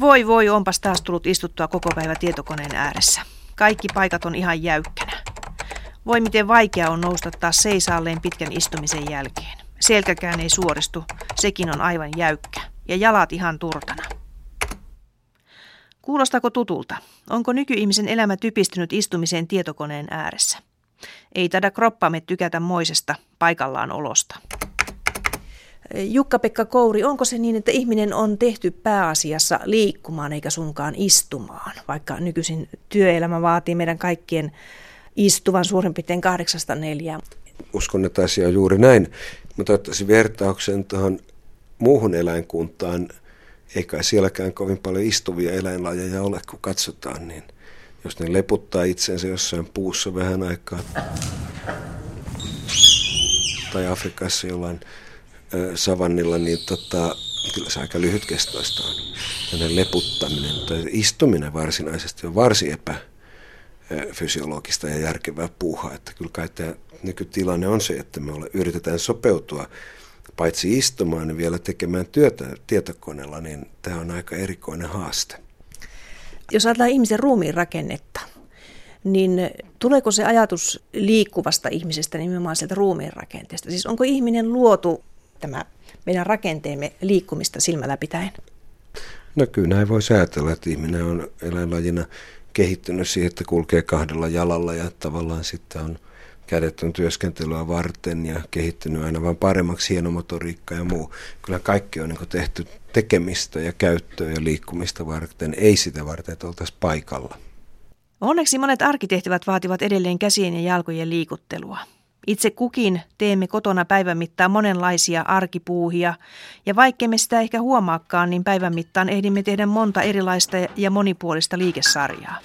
Voi voi, onpas taas tullut istuttua koko päivä tietokoneen ääressä. Kaikki paikat on ihan jäykkänä. Voi miten vaikea on nousta taas seisaalleen pitkän istumisen jälkeen. Selkäkään ei suoristu, sekin on aivan jäykkä. Ja jalat ihan turtana. Kuulostako tutulta? Onko nykyihmisen elämä typistynyt istumiseen tietokoneen ääressä? Ei tada kroppamme tykätä moisesta paikallaan olosta. Jukka-Pekka Kouri, onko se niin, että ihminen on tehty pääasiassa liikkumaan eikä sunkaan istumaan, vaikka nykyisin työelämä vaatii meidän kaikkien istuvan suurin piirtein kahdeksasta neljään? Uskon, että asia on juuri näin, mutta ottaisin vertauksen tuohon muuhun eläinkuntaan. Eikä sielläkään kovin paljon istuvia eläinlajeja ole, kun katsotaan, niin jos ne leputtaa itsensä jossain puussa vähän aikaa, tai Afrikassa jollain savannilla, niin tota, kyllä se aika lyhytkestoista on. Tällainen leputtaminen tai istuminen varsinaisesti on varsin epäfysiologista ja järkevää puuhaa. Että kyllä kai tämä nykytilanne on se, että me ole, yritetään sopeutua paitsi istumaan, niin vielä tekemään työtä tietokoneella, niin tämä on aika erikoinen haaste. Jos ajatellaan ihmisen ruumiin rakennetta, niin tuleeko se ajatus liikkuvasta ihmisestä nimenomaan sieltä ruumiin rakenteesta? Siis onko ihminen luotu tämä meidän rakenteemme liikkumista silmällä pitäen? No kyllä näin voi ajatella, että ihminen on eläinlajina kehittynyt siihen, että kulkee kahdella jalalla ja tavallaan sitten on kädet on työskentelyä varten ja kehittynyt aina vain paremmaksi hienomotoriikka ja muu. Kyllä kaikki on niin tehty tekemistä ja käyttöä ja liikkumista varten, ei sitä varten, että oltaisiin paikalla. Onneksi monet arkitehtävät vaativat edelleen käsien ja jalkojen liikuttelua. Itse kukin teemme kotona päivän mittaan monenlaisia arkipuuhia, ja vaikkemme sitä ehkä huomaakaan, niin päivän mittaan ehdimme tehdä monta erilaista ja monipuolista liikesarjaa.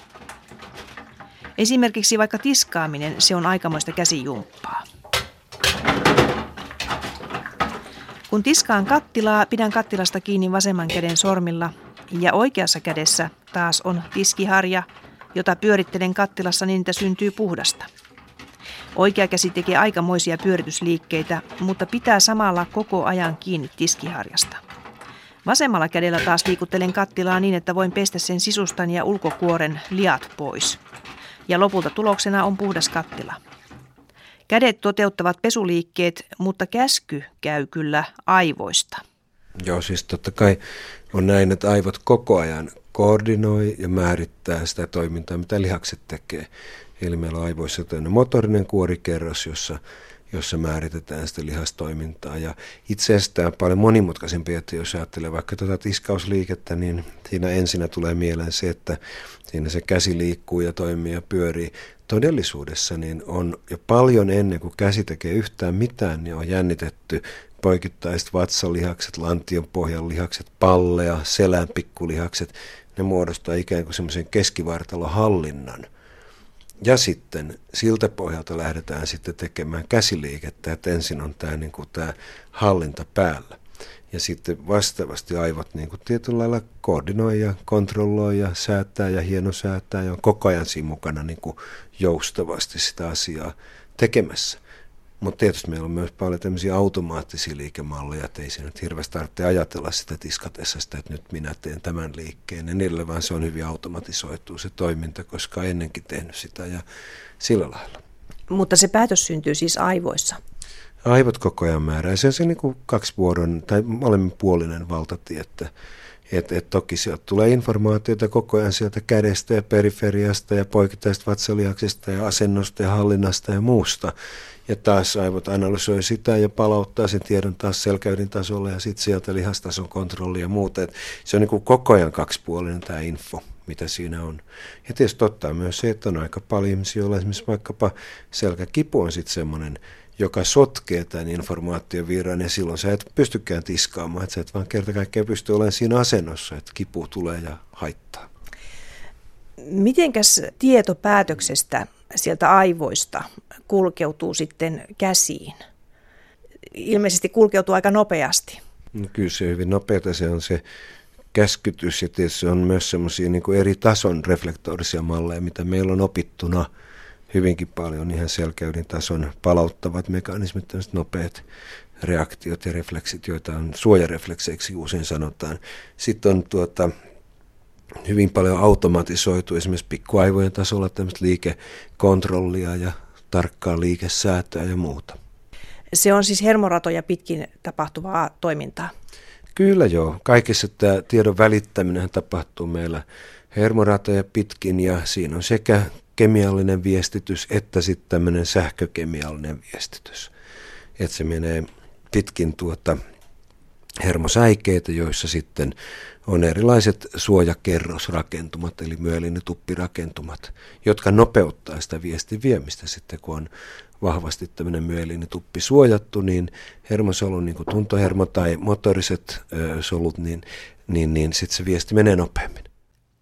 Esimerkiksi vaikka tiskaaminen, se on aikamoista käsijumppaa. Kun tiskaan kattilaa, pidän kattilasta kiinni vasemman käden sormilla ja oikeassa kädessä taas on tiskiharja, jota pyörittelen kattilassa niin, että syntyy puhdasta. Oikea käsi tekee aikamoisia pyöritysliikkeitä, mutta pitää samalla koko ajan kiinni tiskiharjasta. Vasemmalla kädellä taas liikuttelen kattilaa niin, että voin pestä sen sisustan ja ulkokuoren liat pois. Ja lopulta tuloksena on puhdas kattila. Kädet toteuttavat pesuliikkeet, mutta käsky käy kyllä aivoista. Joo, siis totta kai on näin, että aivot koko ajan koordinoi ja määrittää sitä toimintaa, mitä lihakset tekee. Eli meillä on aivoissa tämmöinen motorinen kuorikerros, jossa, jossa määritetään sitä lihastoimintaa. Ja itse asiassa tämä on paljon monimutkaisempi, että jos ajattelee vaikka tuota tiskausliikettä, niin siinä ensinnä tulee mieleen se, että siinä se käsi liikkuu ja toimii ja pyörii. Todellisuudessa niin on jo paljon ennen kuin käsi tekee yhtään mitään, niin on jännitetty poikittaiset vatsalihakset, lantion pohjan lihakset, pallea, selän pikkulihakset. Ne muodostaa ikään kuin semmoisen keskivartalohallinnan – ja sitten siltä pohjalta lähdetään sitten tekemään käsiliikettä, että ensin on tämä, niin kuin tämä hallinta päällä. Ja sitten vastaavasti aivot niin kuin tietyllä lailla koordinoi ja kontrolloi ja säätää ja hienosäätää ja on koko ajan siinä mukana niin kuin joustavasti sitä asiaa tekemässä. Mutta tietysti meillä on myös paljon tämmöisiä automaattisia liikemalleja, että ei siinä nyt hirveästi tarvitse ajatella sitä tiskatessa sitä, että nyt minä teen tämän liikkeen. Ja niille vaan se on hyvin automatisoitu se toiminta, koska olen ennenkin tehnyt sitä ja sillä lailla. Mutta se päätös syntyy siis aivoissa? Aivot koko ajan määrää. Se on se niin kuin kaksivuoron tai molemminpuolinen valtatie, että et, et toki sieltä tulee informaatiota koko ajan sieltä kädestä ja periferiasta ja poikittaisesta vatsalihaksesta ja asennosta ja hallinnasta ja muusta. Ja taas aivot analysoi sitä ja palauttaa sen tiedon taas selkäydin tasolle ja sitten sieltä lihastason kontrolli ja muuta. Et se on niin kuin koko ajan kaksipuolinen tämä info, mitä siinä on. Ja tietysti totta myös se, että on aika paljon ihmisiä, joilla esimerkiksi vaikkapa selkäkipu on sitten semmoinen, joka sotkee tämän informaatiovirran ja silloin sä et pystykään tiskaamaan, että sä et vaan kerta kaikkiaan pysty olemaan siinä asennossa, että kipu tulee ja haittaa. Mitenkäs tieto päätöksestä sieltä aivoista kulkeutuu sitten käsiin? Ilmeisesti kulkeutuu aika nopeasti. No kyllä se hyvin nopeata se on se käskytys ja tietysti on myös semmoisia niin eri tason reflektorisia malleja, mitä meillä on opittuna hyvinkin paljon ihan selkäydin tason palauttavat mekanismit, tämmöiset nopeat reaktiot ja refleksit, joita on suojareflekseiksi usein sanotaan. Sitten on tuota, hyvin paljon automatisoitu esimerkiksi pikkuaivojen tasolla tämmöistä liikekontrollia ja tarkkaa liikesäätöä ja muuta. Se on siis hermoratoja pitkin tapahtuvaa toimintaa. Kyllä joo. Kaikessa tämä tiedon välittäminen tapahtuu meillä hermoratoja pitkin ja siinä on sekä kemiallinen viestitys että sitten tämmöinen sähkökemiallinen viestitys. Että se menee pitkin tuota hermosäikeitä, joissa sitten on erilaiset suojakerrosrakentumat, eli myeliinituppirakentumat, jotka nopeuttaa sitä viestin viemistä sitten, kun on vahvasti tämmöinen myeliinituppi suojattu, niin hermosolu, niin kuin tuntohermo tai motoriset ö, solut, niin, niin, niin sitten se viesti menee nopeammin.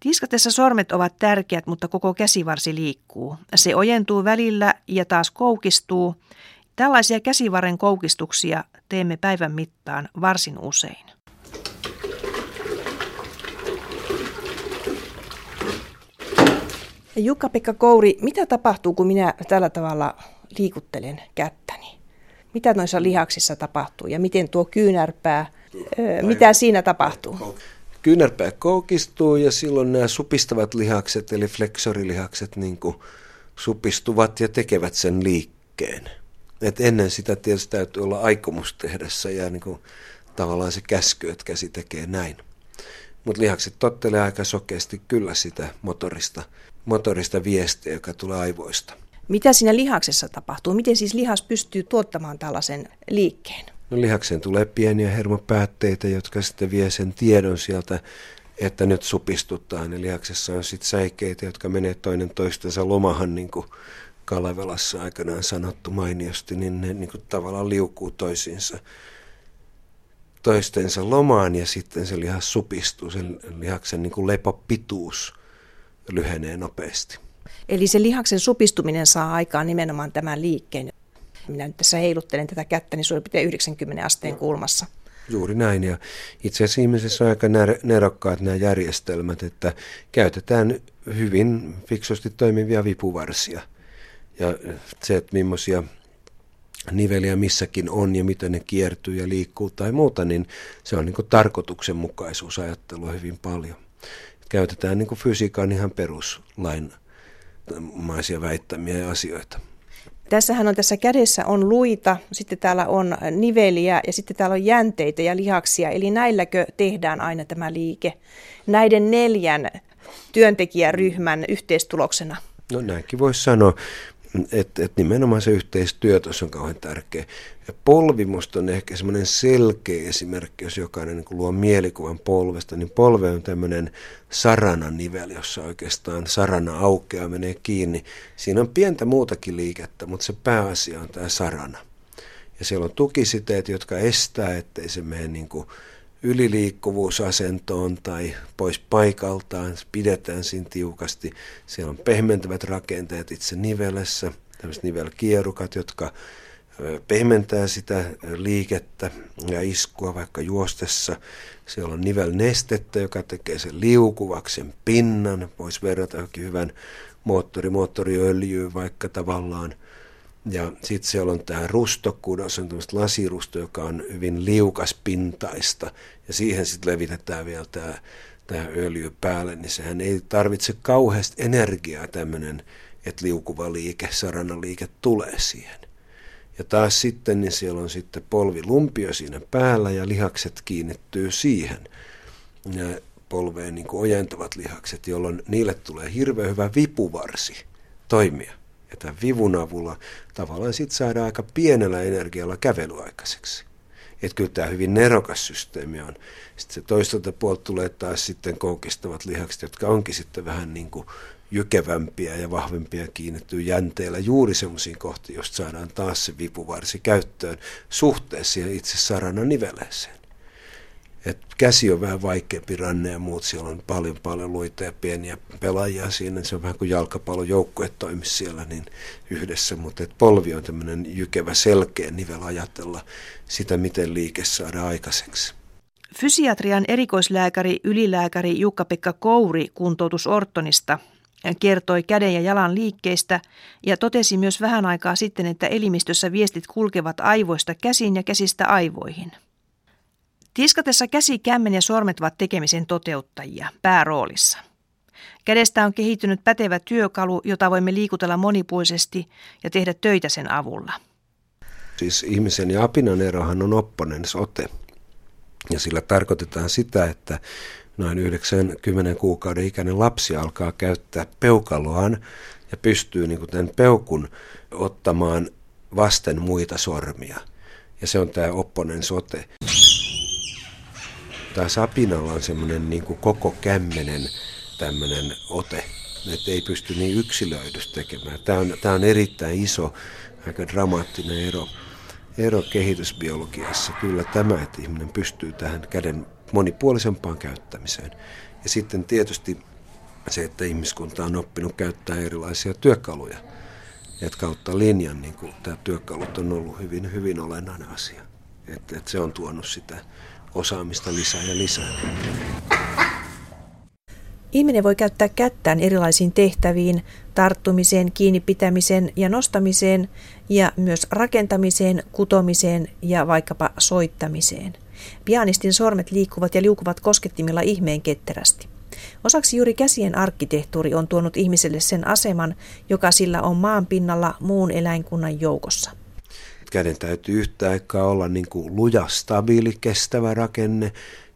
Tiskatessa sormet ovat tärkeät, mutta koko käsivarsi liikkuu. Se ojentuu välillä ja taas koukistuu. Tällaisia käsivarren koukistuksia teemme päivän mittaan varsin usein. Jukka-Pekka Kouri, mitä tapahtuu, kun minä tällä tavalla liikuttelen kättäni? Mitä noissa lihaksissa tapahtuu ja miten tuo kyynärpää, mitä siinä tapahtuu? Kyynärpää koukistuu ja silloin nämä supistavat lihakset eli fleksorilihakset niin kuin supistuvat ja tekevät sen liikkeen. Et ennen sitä tietysti täytyy olla aikomus tehdä se ja niin kuin tavallaan se käsky, että käsi tekee näin. Mutta lihakset tottelee aika sokeasti kyllä sitä motorista, motorista viestiä, joka tulee aivoista. Mitä siinä lihaksessa tapahtuu? Miten siis lihas pystyy tuottamaan tällaisen liikkeen? No lihakseen tulee pieniä hermopäätteitä, jotka sitten vie sen tiedon sieltä, että nyt supistutaan. Ja lihaksessa on sitten säikeitä, jotka menee toinen toistensa lomahan, niin kuin Kalevelassa aikanaan sanottu mainiosti, niin ne niin kuin tavallaan liukuu toisiinsa toistensa lomaan ja sitten se lihas supistuu, sen lihaksen niin kuin lepopituus lyhenee nopeasti. Eli se lihaksen supistuminen saa aikaan nimenomaan tämän liikkeen. Minä nyt tässä heiluttelen tätä kättä, niin suurin piirtein 90 asteen kulmassa. Juuri näin, ja itse asiassa ihmisessä on aika nerokkaat nämä järjestelmät, että käytetään hyvin fiksusti toimivia vipuvarsia. Ja se, että millaisia niveliä missäkin on ja miten ne kiertyy ja liikkuu tai muuta, niin se on niin tarkoituksenmukaisuusajattelua hyvin paljon. Käytetään niin fysiikan ihan peruslainmaisia väittämiä ja asioita. Tässähän on tässä kädessä on luita, sitten täällä on niveliä ja sitten täällä on jänteitä ja lihaksia. Eli näilläkö tehdään aina tämä liike? Näiden neljän työntekijäryhmän yhteistuloksena. No näinkin voisi sanoa että et nimenomaan se yhteistyö tuossa on kauhean tärkeä. Ja polvimusta on ehkä semmoinen selkeä esimerkki, jos jokainen niin luo mielikuvan polvesta, niin polve on tämmöinen sarana-nivel, jossa oikeastaan sarana aukeaa, menee kiinni. Siinä on pientä muutakin liikettä, mutta se pääasia on tämä sarana. Ja siellä on tukisiteet, jotka estää, ettei se mene niin kuin yliliikkuvuusasentoon tai pois paikaltaan, pidetään siinä tiukasti. Siellä on pehmentävät rakenteet itse nivelessä, tämmöiset nivelkierukat, jotka pehmentää sitä liikettä ja iskua vaikka juostessa. Siellä on nivelnestettä, joka tekee sen liukuvaksen pinnan. Voisi verrata hyvän moottori, moottoriöljyyn vaikka tavallaan. Ja sitten siellä on tämä rustokudos, on tämmöistä lasirusto, joka on hyvin liukaspintaista. Ja siihen sitten levitetään vielä tämä, tämä öljy päälle, niin sehän ei tarvitse kauheasti energiaa tämmöinen, että liukuva liike, liike tulee siihen. Ja taas sitten, niin siellä on sitten polvilumpio siinä päällä ja lihakset kiinnittyy siihen. Ja polveen niin ojentavat lihakset, jolloin niille tulee hirveän hyvä vipuvarsi toimia. Ja tämän vivun avulla tavallaan sitten saadaan aika pienellä energialla kävelyaikaiseksi. Että kyllä tämä hyvin nerokas systeemi on. Sitten se toistelta puolta tulee taas sitten koukistavat lihakset, jotka onkin sitten vähän niin kuin jykevämpiä ja vahvempia kiinnittyy jänteellä juuri semmoisiin kohtiin, josta saadaan taas se vipuvarsi käyttöön suhteessa itse sarana niveleeseen. Et käsi on vähän vaikeampi ranne ja muut, siellä on paljon paljon luita ja pieniä pelaajia siinä, se on vähän kuin jalkapallojoukkue toimisi siellä niin yhdessä, mutta et polvi on tämmöinen jykevä selkeä nivel ajatella sitä, miten liike saadaan aikaiseksi. Fysiatrian erikoislääkäri ylilääkäri Jukka-Pekka Kouri kuntoutusortonista kertoi käden ja jalan liikkeistä ja totesi myös vähän aikaa sitten, että elimistössä viestit kulkevat aivoista käsiin ja käsistä aivoihin. Tiskatessa käsi, kämmen ja sormet ovat tekemisen toteuttajia pääroolissa. Kädestä on kehittynyt pätevä työkalu, jota voimme liikutella monipuolisesti ja tehdä töitä sen avulla. Siis ihmisen ja apinan erohan on opponens ote. Ja sillä tarkoitetaan sitä, että noin 90 kuukauden ikäinen lapsi alkaa käyttää peukaloaan ja pystyy niin tämän peukun ottamaan vasten muita sormia. Ja se on tämä opponen sote. Tämä sapinalla on semmoinen niin koko kämmenen tämmöinen ote, että ei pysty niin yksilöidystä tekemään. Tämä on, tämä on erittäin iso, aika dramaattinen ero, ero kehitysbiologiassa. Kyllä tämä, että ihminen pystyy tähän käden monipuolisempaan käyttämiseen. Ja sitten tietysti se, että ihmiskunta on oppinut käyttää erilaisia työkaluja. Että kautta linjan niin tämä työkalut on ollut hyvin, hyvin olennainen asia. Että, että se on tuonut sitä osaamista lisää ja lisää. Ihminen voi käyttää kättään erilaisiin tehtäviin, tarttumiseen, kiinni pitämiseen ja nostamiseen ja myös rakentamiseen, kutomiseen ja vaikkapa soittamiseen. Pianistin sormet liikkuvat ja liukuvat koskettimilla ihmeen ketterästi. Osaksi juuri käsien arkkitehtuuri on tuonut ihmiselle sen aseman, joka sillä on maan pinnalla muun eläinkunnan joukossa. Käden täytyy yhtä aikaa olla niin kuin luja, stabiili, kestävä rakenne,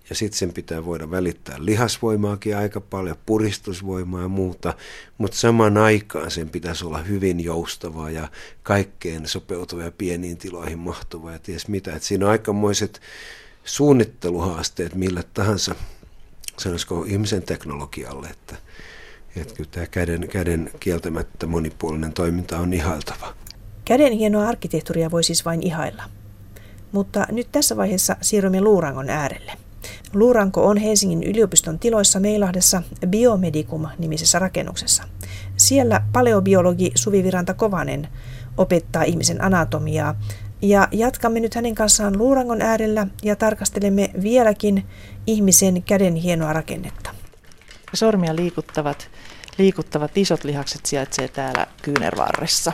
ja sitten sen pitää voida välittää lihasvoimaakin aika paljon, puristusvoimaa ja muuta, mutta samaan aikaan sen pitäisi olla hyvin joustavaa ja kaikkeen sopeutuva ja pieniin tiloihin mahtuva ja ties mitä. Et siinä on aikamoiset suunnitteluhaasteet millä tahansa, sanoisiko ihmisen teknologialle, että, että kyllä tämä käden, käden kieltämättä monipuolinen toiminta on ihailtava. Käden hienoa arkkitehtuuria voi siis vain ihailla. Mutta nyt tässä vaiheessa siirrymme luurangon äärelle. Luuranko on Helsingin yliopiston tiloissa Meilahdessa Biomedicum-nimisessä rakennuksessa. Siellä paleobiologi Suvi Viranta Kovanen opettaa ihmisen anatomiaa ja jatkamme nyt hänen kanssaan luurangon äärellä ja tarkastelemme vieläkin ihmisen käden hienoa rakennetta. Sormia liikuttavat, liikuttavat isot lihakset sijaitsee täällä kyynärvarressa.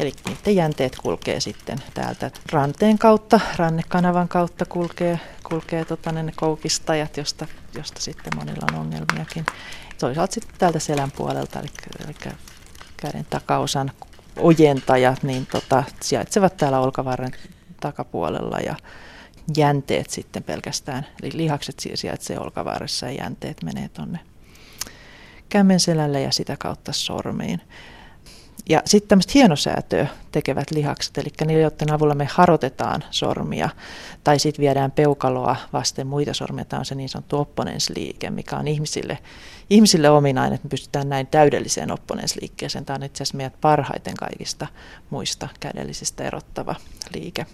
Eli niiden jänteet kulkee sitten täältä ranteen kautta, rannekanavan kautta kulkee, kulkee tota, ne koukistajat, josta, josta sitten monilla on ongelmiakin. Toisaalta sitten täältä selän puolelta, eli, eli käden takaosan ojentajat, niin tota, sijaitsevat täällä olkavarren takapuolella ja jänteet sitten pelkästään, eli lihakset sijaitsee olkavarressa ja jänteet menee tuonne kämmen selälle ja sitä kautta sormiin. Ja sitten tämmöistä hienosäätöä tekevät lihakset, eli ne, joiden avulla me harotetaan sormia tai sitten viedään peukaloa vasten muita sormia. Tämä on se niin sanottu opponensliike, mikä on ihmisille, ihmisille ominainen, että me pystytään näin täydelliseen opponensliikkeeseen. Tämä on itse asiassa meidät parhaiten kaikista muista kädellisistä erottava liike.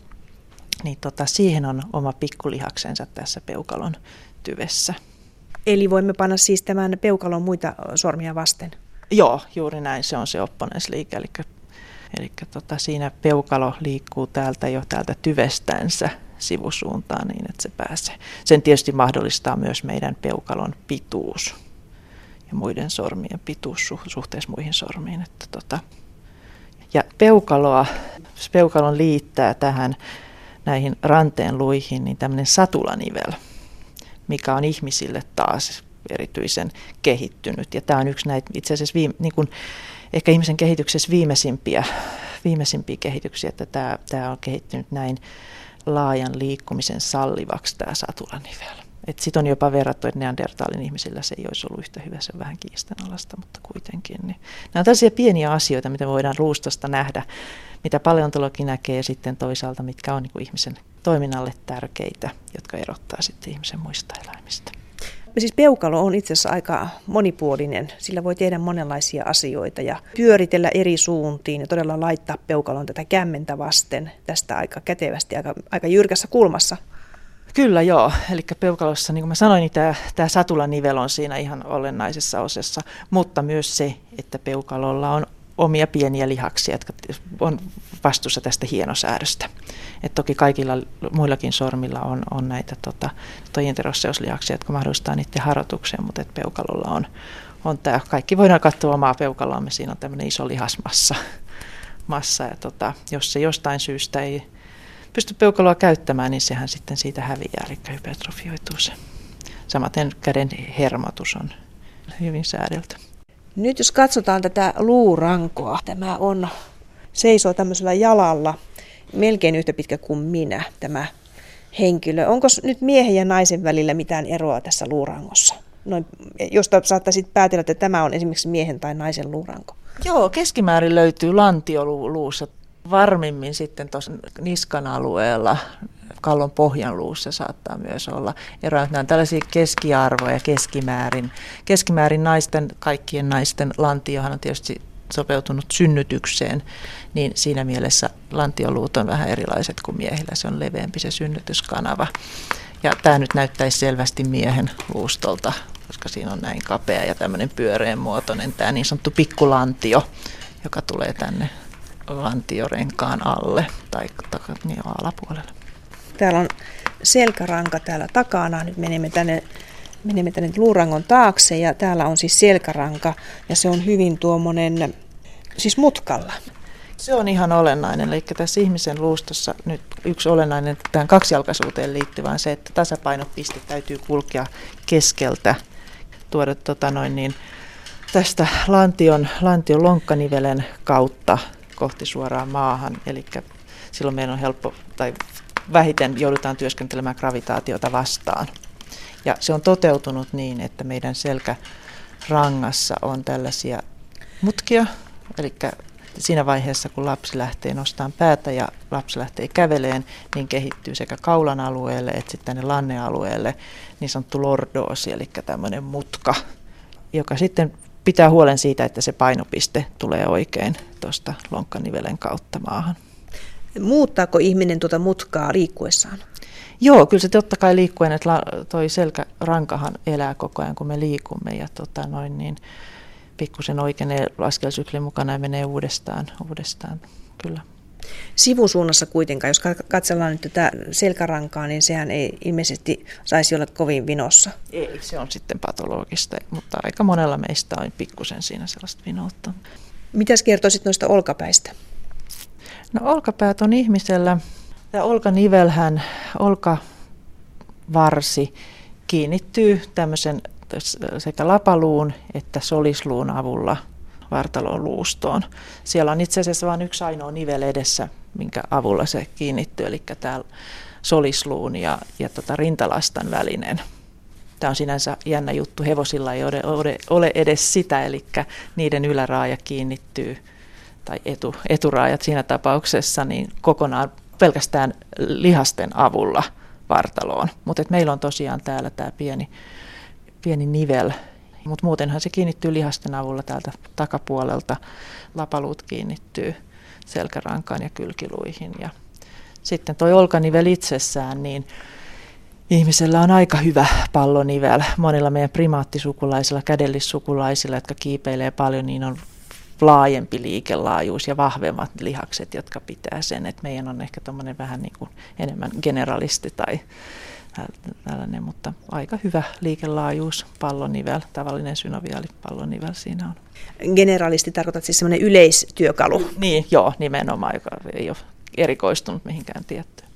Niin tota, siihen on oma pikkulihaksensa tässä peukalon tyvessä. Eli voimme panna siis tämän peukalon muita sormia vasten? Joo, juuri näin. Se on se opponensliike. Eli, eli tota, siinä peukalo liikkuu täältä jo täältä tyvestänsä sivusuuntaan niin, että se pääsee. Sen tietysti mahdollistaa myös meidän peukalon pituus ja muiden sormien pituus suhteessa muihin sormiin. Että tota. Ja peukaloa, peukalon liittää tähän näihin ranteen luihin niin tämmöinen satulanivel, mikä on ihmisille taas erityisen kehittynyt. Ja tämä on yksi näitä itse asiassa viime, niin kuin ehkä ihmisen kehityksessä viimeisimpiä, viimeisimpiä kehityksiä, että tämä, tämä on kehittynyt näin laajan liikkumisen sallivaksi tämä satulanivel. Sitten on jopa verrattu, että neandertaalin ihmisillä se ei olisi ollut yhtä hyvä, se on vähän kiistanalasta, mutta kuitenkin. Niin. Nämä on tällaisia pieniä asioita, mitä voidaan ruustosta nähdä, mitä paleontologi näkee sitten toisaalta, mitkä on niin ihmisen toiminnalle tärkeitä, jotka erottaa sitten ihmisen muista eläimistä. Siis peukalo on itse asiassa aika monipuolinen. Sillä voi tehdä monenlaisia asioita ja pyöritellä eri suuntiin ja todella laittaa peukalon tätä kämmentä vasten tästä aika kätevästi, aika, aika jyrkässä kulmassa. Kyllä joo, eli peukalossa, niin kuin mä sanoin, niin tämä, tämä satulanivel on siinä ihan olennaisessa osassa, mutta myös se, että peukalolla on omia pieniä lihaksia, jotka on vastuussa tästä hienosäädöstä. Et toki kaikilla muillakin sormilla on, on näitä tota, tojenterosseuslihaksia, jotka mahdollistaa niiden harotuksen, mutta et peukalolla on, on tämä. Kaikki voidaan katsoa omaa peukaloamme, siinä on tämmöinen iso lihasmassa. Massa, ja tota, jos se jostain syystä ei pysty peukaloa käyttämään, niin sehän sitten siitä häviää, eli hypertrofioituu se. Samaten käden hermotus on hyvin säädelty. Nyt jos katsotaan tätä luurankoa, tämä on, seisoo tämmöisellä jalalla, melkein yhtä pitkä kuin minä tämä henkilö. Onko nyt miehen ja naisen välillä mitään eroa tässä luurangossa? Noin, josta saattaisit päätellä, että tämä on esimerkiksi miehen tai naisen luuranko. Joo, keskimäärin löytyy lantioluussa varmimmin sitten tuossa niskan alueella, kallon pohjan luussa saattaa myös olla eroja. Nämä on tällaisia keskiarvoja keskimäärin. Keskimäärin naisten, kaikkien naisten lantiohan on tietysti sopeutunut synnytykseen, niin siinä mielessä lantioluut on vähän erilaiset kuin miehillä. Se on leveämpi se synnytyskanava. Ja tämä nyt näyttäisi selvästi miehen luustolta, koska siinä on näin kapea ja tämmöinen pyöreän muotoinen tämä niin sanottu pikkulantio, joka tulee tänne lantiorenkaan alle tai, tai niin alapuolelle. Täällä on selkäranka täällä takana. Nyt menemme tänne, menemme tänne luurangon taakse ja täällä on siis selkäranka ja se on hyvin tuommoinen, siis mutkalla. Se on ihan olennainen. Eli tässä ihmisen luustossa nyt yksi olennainen tähän kaksijalkaisuuteen liittyvä on se, että tasapainopiste täytyy kulkea keskeltä, tuoda tota noin niin, tästä lantion, lantion lonkkanivelen kautta kohti suoraan maahan. Eli silloin meidän on helppo tai vähiten joudutaan työskentelemään gravitaatiota vastaan. Ja se on toteutunut niin, että meidän selkärangassa on tällaisia mutkia, eli siinä vaiheessa, kun lapsi lähtee nostamaan päätä ja lapsi lähtee käveleen, niin kehittyy sekä kaulan alueelle että sitten tänne lannealueelle niin sanottu lordoosi, eli tämmöinen mutka, joka sitten pitää huolen siitä, että se painopiste tulee oikein tuosta lonkkanivelen kautta maahan. Muuttaako ihminen tuota mutkaa liikkuessaan? Joo, kyllä se totta kai liikkuen, että toi selkärankahan elää koko ajan, kun me liikumme ja tota noin, niin pikkusen oikeenee askelsyklin mukana ja menee uudestaan, uudestaan, kyllä. Sivusuunnassa kuitenkaan, jos katsellaan nyt tätä selkärankaa, niin sehän ei ilmeisesti saisi olla kovin vinossa. Ei, se on sitten patologista, mutta aika monella meistä on pikkusen siinä sellaista vinoutta. Mitäs kertoisit noista olkapäistä? No olkapäät on ihmisellä, tämä olkanivelhän, olkavarsi kiinnittyy tämmöisen sekä lapaluun että solisluun avulla vartalon luustoon. Siellä on itse asiassa vain yksi ainoa nivel edessä, minkä avulla se kiinnittyy, eli tämä solisluun ja, ja tota rintalastan välinen. Tämä on sinänsä jännä juttu. Hevosilla ei ole, ole, ole edes sitä, eli niiden yläraaja kiinnittyy, tai etu, eturaajat siinä tapauksessa, niin kokonaan pelkästään lihasten avulla vartaloon. Mutta meillä on tosiaan täällä tämä pieni pieni nivel, mutta muutenhan se kiinnittyy lihasten avulla täältä takapuolelta. Lapaluut kiinnittyy selkärankaan ja kylkiluihin. Ja sitten tuo olkanivel itsessään, niin ihmisellä on aika hyvä pallonivel. Monilla meidän primaattisukulaisilla, kädellissukulaisilla, jotka kiipeilee paljon, niin on laajempi liikelaajuus ja vahvemmat lihakset, jotka pitää sen, että meidän on ehkä vähän niin kuin enemmän generalisti tai tällainen, mutta aika hyvä liikelaajuus, pallonivel, tavallinen synoviaali pallonivel siinä on. Generalisti tarkoitat siis semmoinen yleistyökalu? Niin, joo, nimenomaan, joka ei ole erikoistunut mihinkään tiettyyn.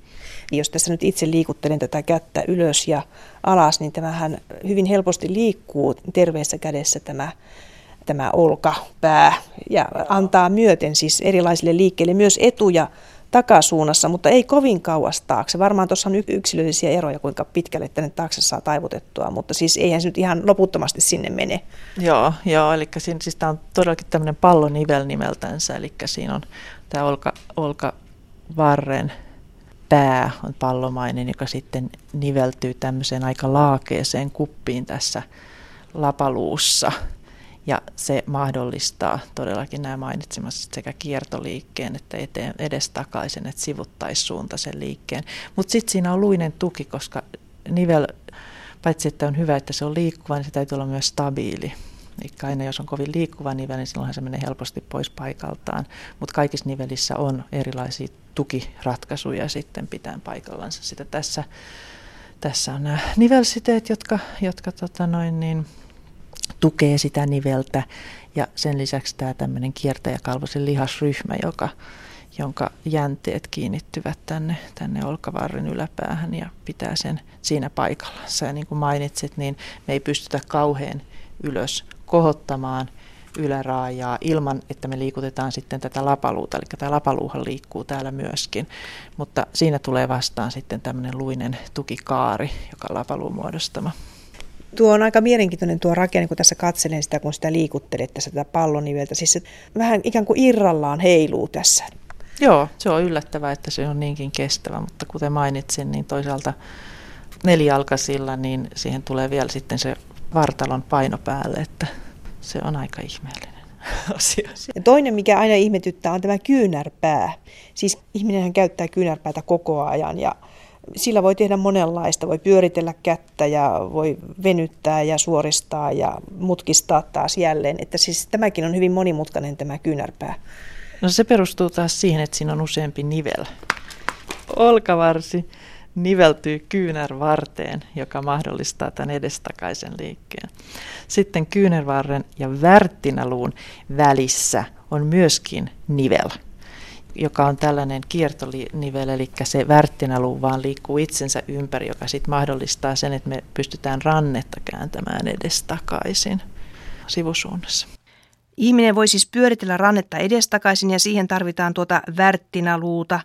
Jos tässä nyt itse liikuttelen tätä kättä ylös ja alas, niin tämähän hyvin helposti liikkuu terveessä kädessä tämä tämä olkapää ja antaa myöten siis erilaisille liikkeille myös etuja takasuunnassa, mutta ei kovin kauas taakse. Varmaan tuossa on yksilöllisiä eroja, kuinka pitkälle tänne taakse saa taivutettua, mutta siis eihän se nyt ihan loputtomasti sinne mene. Joo, joo eli siinä, siis tämä on todellakin tämmöinen pallonivel nimeltänsä, eli siinä on tämä olka, olkavarren pää on pallomainen, joka sitten niveltyy tämmöiseen aika laakeeseen kuppiin tässä lapaluussa – ja se mahdollistaa todellakin nämä mainitsemassa sekä kiertoliikkeen että eteen, edestakaisin, että sivuttaissuuntaisen liikkeen. Mutta sitten siinä on luinen tuki, koska nivel, paitsi että on hyvä, että se on liikkuva, niin se täytyy olla myös stabiili. Eli aina jos on kovin liikkuva nivel, niin silloinhan se menee helposti pois paikaltaan. Mutta kaikissa nivelissä on erilaisia tukiratkaisuja sitten pitää paikallansa. Sitä tässä, tässä on nämä nivelsiteet, jotka, jotka tota noin niin, tukee sitä niveltä ja sen lisäksi tämä tämmöinen kiertäjäkalvoisen lihasryhmä, joka, jonka jänteet kiinnittyvät tänne, tänne olkavarren yläpäähän ja pitää sen siinä paikalla. Sä niin kuin mainitsit, niin me ei pystytä kauhean ylös kohottamaan yläraajaa ilman, että me liikutetaan sitten tätä lapaluuta. Eli tämä lapaluuhan liikkuu täällä myöskin, mutta siinä tulee vastaan sitten tämmöinen luinen tukikaari, joka on lapaluun muodostama. Tuo on aika mielenkiintoinen tuo rakenne, kun tässä katselen sitä, kun sitä liikuttelet tässä tätä palloniveltä. Siis se vähän ikään kuin irrallaan heiluu tässä. Joo, se on yllättävää, että se on niinkin kestävä, mutta kuten mainitsin, niin toisaalta nelijalkaisilla, niin siihen tulee vielä sitten se vartalon paino päälle, että se on aika ihmeellinen asia. Ja toinen, mikä aina ihmetyttää, on tämä kyynärpää. Siis ihminenhän käyttää kyynärpäätä koko ajan ja sillä voi tehdä monenlaista. Voi pyöritellä kättä ja voi venyttää ja suoristaa ja mutkistaa taas jälleen. Että siis tämäkin on hyvin monimutkainen tämä kyynärpää. No se perustuu taas siihen, että siinä on useampi nivel. Olkavarsi niveltyy kyynärvarteen, joka mahdollistaa tämän edestakaisen liikkeen. Sitten kyynärvarren ja värttinäluun välissä on myöskin nivel joka on tällainen kiertonivel, eli se värttinäluu vaan liikkuu itsensä ympäri, joka sitten mahdollistaa sen, että me pystytään rannetta kääntämään edestakaisin sivusuunnassa. Ihminen voi siis pyöritellä rannetta edestakaisin ja siihen tarvitaan tuota värttinaluuta.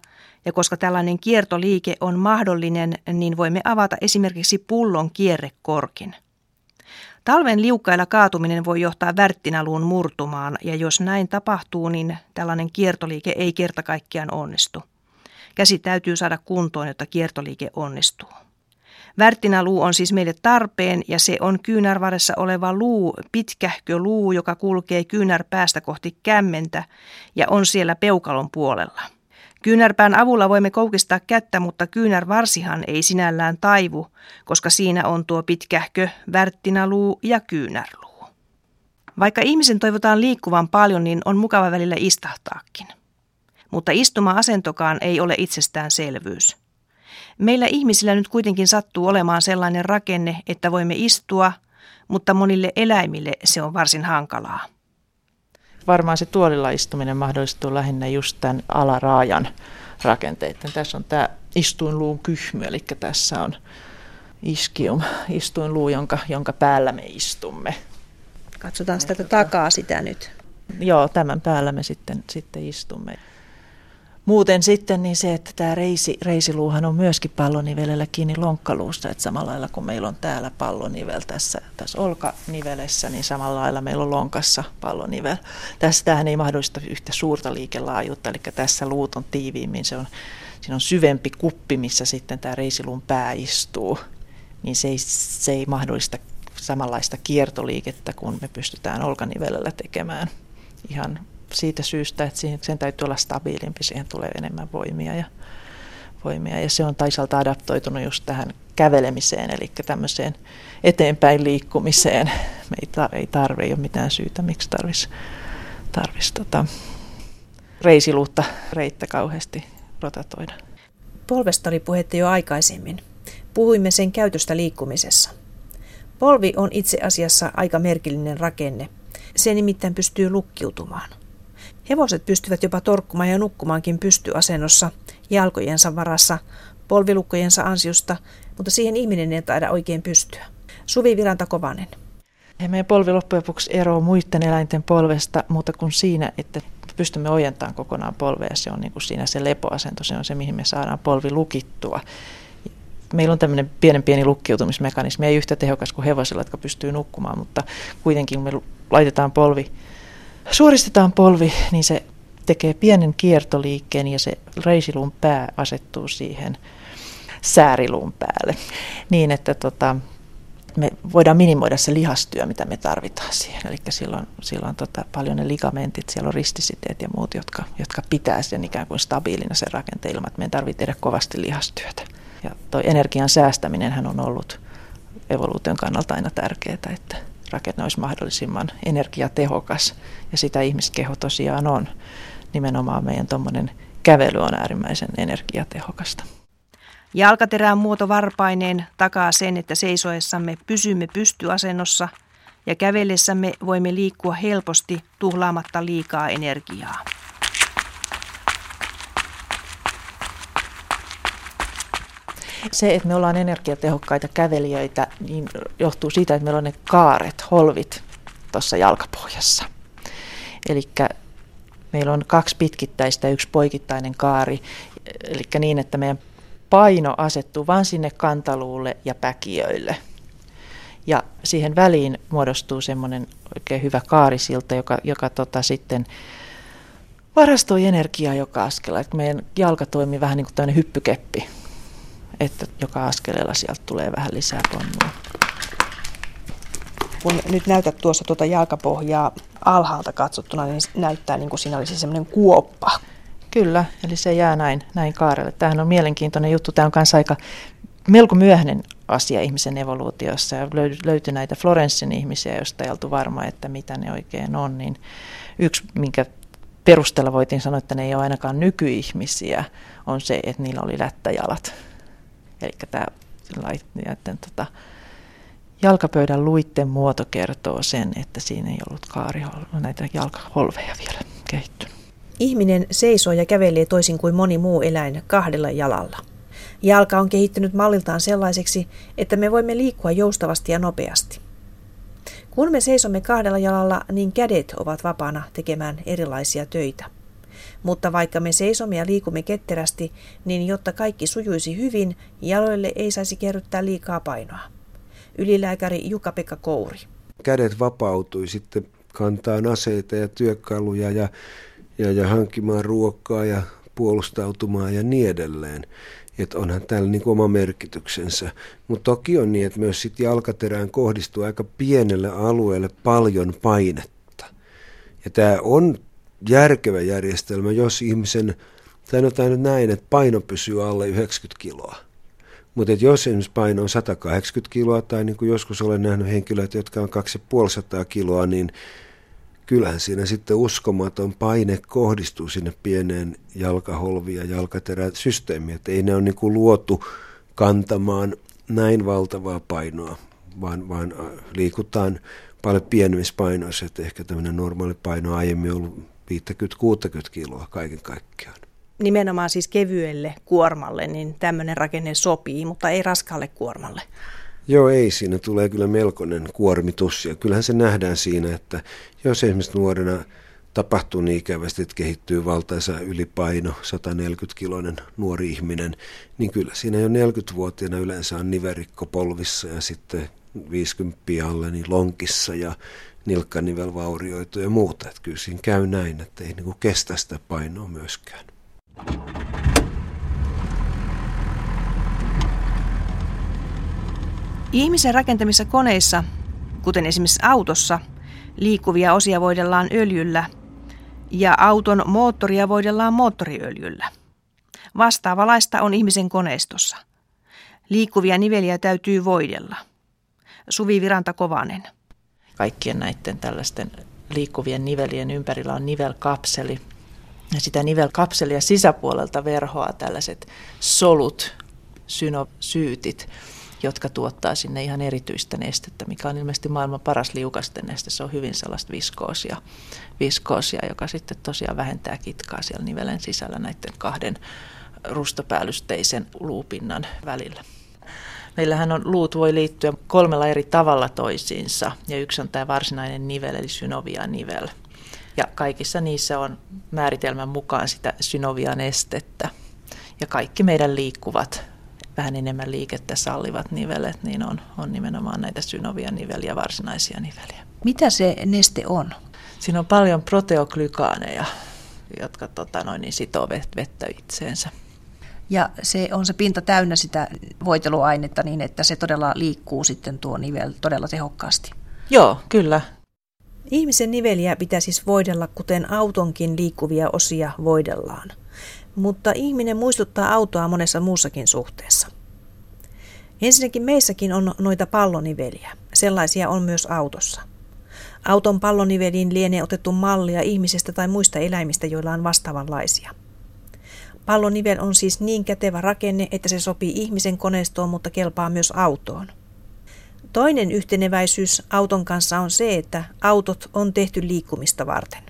Ja koska tällainen kiertoliike on mahdollinen, niin voimme avata esimerkiksi pullon kierrekorkin. Talven liukkailla kaatuminen voi johtaa värttinaluun murtumaan ja jos näin tapahtuu, niin tällainen kiertoliike ei kerta kaikkiaan onnistu. Käsi täytyy saada kuntoon, jotta kiertoliike onnistuu. Värttinaluu on siis meille tarpeen ja se on kyynärvaressa oleva luu, pitkähkö luu, joka kulkee kyynärpäästä kohti kämmentä ja on siellä peukalon puolella. Kyynärpään avulla voimme koukistaa kättä, mutta kyynärvarsihan ei sinällään taivu, koska siinä on tuo pitkähkö, värttinaluu ja kyynärluu. Vaikka ihmisen toivotaan liikkuvan paljon, niin on mukava välillä istahtaakin. Mutta istuma-asentokaan ei ole itsestäänselvyys. Meillä ihmisillä nyt kuitenkin sattuu olemaan sellainen rakenne, että voimme istua, mutta monille eläimille se on varsin hankalaa varmaan se tuolilla istuminen mahdollistuu lähinnä just tämän alaraajan rakenteiden. Tässä on tämä istuinluun kyhmy, eli tässä on iskium, istuinluu, jonka, jonka päällä me istumme. Katsotaan sitä takaa sitä nyt. Joo, tämän päällä me sitten, sitten istumme. Muuten sitten niin se, että tämä reisi, reisiluuhan on myöskin pallonivelellä kiinni lonkkaluusta, että samalla lailla kun meillä on täällä pallonivel tässä, tässä olkanivelessä, niin samalla lailla meillä on lonkassa pallonivel. Tässä tähän ei mahdollista yhtä suurta liikelaajuutta, eli tässä luut on tiiviimmin, se on, siinä on syvempi kuppi, missä sitten tämä reisiluun pää istuu, niin se ei, se ei mahdollista samanlaista kiertoliikettä kuin me pystytään olkanivelellä tekemään ihan siitä syystä, että siihen, sen täytyy olla stabiilimpi, siihen tulee enemmän voimia ja, voimia. ja se on taisalta adaptoitunut just tähän kävelemiseen, eli tämmöiseen eteenpäin liikkumiseen. Me ei, tar- ei tarve, ei ole mitään syytä, miksi tarvitsisi tarvis, tota, reisiluutta reittä kauheasti rotatoida. Polvesta oli puhetta jo aikaisemmin. Puhuimme sen käytöstä liikkumisessa. Polvi on itse asiassa aika merkillinen rakenne. Se nimittäin pystyy lukkiutumaan. Hevoset pystyvät jopa torkkumaan ja nukkumaankin pystyasennossa, jalkojensa varassa, polvilukkojensa ansiosta, mutta siihen ihminen ei taida oikein pystyä. Suvi Viranta Kovanen. Meidän polvi loppujen lopuksi eroaa muiden eläinten polvesta, mutta kuin siinä, että pystymme ojentamaan kokonaan polvea. Se on niin kuin siinä se lepoasento, se on se, mihin me saadaan polvi lukittua. Meillä on tämmöinen pienen pieni lukkiutumismekanismi, ei yhtä tehokas kuin hevosilla, jotka pystyy nukkumaan, mutta kuitenkin me laitetaan polvi suoristetaan polvi, niin se tekee pienen kiertoliikkeen ja se reisiluun pää asettuu siihen sääriluun päälle. Niin, että tota, me voidaan minimoida se lihastyö, mitä me tarvitaan siihen. Eli silloin, silloin tota, paljon ne ligamentit, siellä on ristisiteet ja muut, jotka, jotka pitää sen ikään kuin stabiilina sen rakenteen ilman, että meidän tarvitsee tehdä kovasti lihastyötä. Ja toi energian säästäminen on ollut evoluution kannalta aina tärkeää, että rakenne olisi mahdollisimman energiatehokas. Ja sitä ihmiskeho tosiaan on. Nimenomaan meidän tuommoinen kävely on äärimmäisen energiatehokasta. Jalkaterän muoto varpaineen takaa sen, että seisoessamme pysymme pystyasennossa ja kävellessämme voimme liikkua helposti tuhlaamatta liikaa energiaa. Se, että me ollaan energiatehokkaita kävelijöitä, niin johtuu siitä, että meillä on ne kaaret, holvit tuossa jalkapohjassa. Eli meillä on kaksi pitkittäistä yksi poikittainen kaari, eli niin, että meidän paino asettuu vain sinne kantaluulle ja päkiöille. Ja siihen väliin muodostuu semmoinen oikein hyvä kaarisilta, joka, joka tota sitten varastoi energiaa joka askella. Että meidän jalka toimii vähän niin kuin tämmöinen hyppykeppi, että joka askeleella sieltä tulee vähän lisää ponnua. Kun nyt näytät tuossa tuota jalkapohjaa alhaalta katsottuna, niin näyttää niin kuin siinä olisi semmoinen kuoppa. Kyllä, eli se jää näin, näin kaarelle. Tämähän on mielenkiintoinen juttu. Tämä on myös aika melko myöhäinen asia ihmisen evoluutiossa. Ja löytyi näitä Florenssin ihmisiä, joista ei oltu varma, että mitä ne oikein on. Niin yksi, minkä perusteella voitiin sanoa, että ne ei ole ainakaan nykyihmisiä, on se, että niillä oli lättäjalat. Eli tämä että, tota, jalkapöydän luitten muoto kertoo sen, että siinä ei ollut kaari, näitä jalkaholveja vielä kehittynyt. Ihminen seisoo ja kävelee toisin kuin moni muu eläin kahdella jalalla. Jalka on kehittynyt malliltaan sellaiseksi, että me voimme liikkua joustavasti ja nopeasti. Kun me seisomme kahdella jalalla, niin kädet ovat vapaana tekemään erilaisia töitä. Mutta vaikka me seisomme ja liikumme ketterästi, niin jotta kaikki sujuisi hyvin, jaloille ei saisi kerryttää liikaa painoa. Ylilääkäri Jukka-Pekka Kouri. Kädet vapautui sitten kantaa aseita ja työkaluja ja, ja, ja hankkimaan ruokaa ja puolustautumaan ja niin edelleen. Että onhan täällä niin oma merkityksensä. Mutta toki on niin, että myös sit jalkaterään kohdistuu aika pienelle alueelle paljon painetta. Ja tämä on järkevä järjestelmä, jos ihmisen, sanotaan nyt näin, että paino pysyy alle 90 kiloa. Mutta jos esimerkiksi paino on 180 kiloa tai niin kuin joskus olen nähnyt henkilöitä, jotka on 250 kiloa, niin kyllähän siinä sitten uskomaton paine kohdistuu sinne pieneen jalkaholvi- ja jalkateräsysteemiin. Että ei ne ole niin kuin luotu kantamaan näin valtavaa painoa, vaan, vaan äh, liikutaan paljon pienemmissä painoissa. Että ehkä tämmöinen normaali paino aiemmin ollut 50-60 kiloa kaiken kaikkiaan. Nimenomaan siis kevyelle kuormalle, niin tämmöinen rakenne sopii, mutta ei raskaalle kuormalle. Joo, ei. Siinä tulee kyllä melkoinen kuormitus ja kyllähän se nähdään siinä, että jos esimerkiksi nuorena tapahtuu niin ikävästi, että kehittyy valtaisa ylipaino, 140-kiloinen nuori ihminen, niin kyllä siinä jo 40-vuotiaana yleensä on niverikko polvissa ja sitten 50 alle niin lonkissa ja nilkkanivel vaurioitu ja muuta. Että kyllä siinä käy näin, että ei niin kestä sitä painoa myöskään. Ihmisen rakentamissa koneissa, kuten esimerkiksi autossa, liikkuvia osia voidellaan öljyllä ja auton moottoria voidellaan moottoriöljyllä. Vastaavalaista on ihmisen koneistossa. Liikkuvia niveliä täytyy voidella. Suvi Viranta Kovanen. Kaikkien näiden tällaisten liikkuvien nivelien ympärillä on nivelkapseli. Ja sitä nivelkapselia sisäpuolelta verhoaa tällaiset solut, synosyytit, jotka tuottaa sinne ihan erityistä nestettä, mikä on ilmeisesti maailman paras liukasten neste. Se on hyvin sellaista viskoosia, viskoosia joka sitten tosiaan vähentää kitkaa siellä nivelen sisällä näiden kahden rustopäällysteisen luupinnan välillä. Meillähän on, luut voi liittyä kolmella eri tavalla toisiinsa, ja yksi on tämä varsinainen nivel, eli synovia nivel. Ja kaikissa niissä on määritelmän mukaan sitä synovian estettä. Ja kaikki meidän liikkuvat vähän enemmän liikettä sallivat nivelet, niin on, on nimenomaan näitä synovia niveliä, varsinaisia niveliä. Mitä se neste on? Siinä on paljon proteoglykaaneja, jotka tota, noin, niin sitoo vettä itseensä. Ja se on se pinta täynnä sitä voiteluainetta niin, että se todella liikkuu sitten tuo nivel todella tehokkaasti. Joo, kyllä. Ihmisen niveliä pitää siis voidella, kuten autonkin liikkuvia osia voidellaan mutta ihminen muistuttaa autoa monessa muussakin suhteessa. Ensinnäkin meissäkin on noita palloniveliä. Sellaisia on myös autossa. Auton palloniveliin lienee otettu mallia ihmisestä tai muista eläimistä, joilla on vastaavanlaisia. Pallonivel on siis niin kätevä rakenne, että se sopii ihmisen koneistoon, mutta kelpaa myös autoon. Toinen yhteneväisyys auton kanssa on se, että autot on tehty liikkumista varten.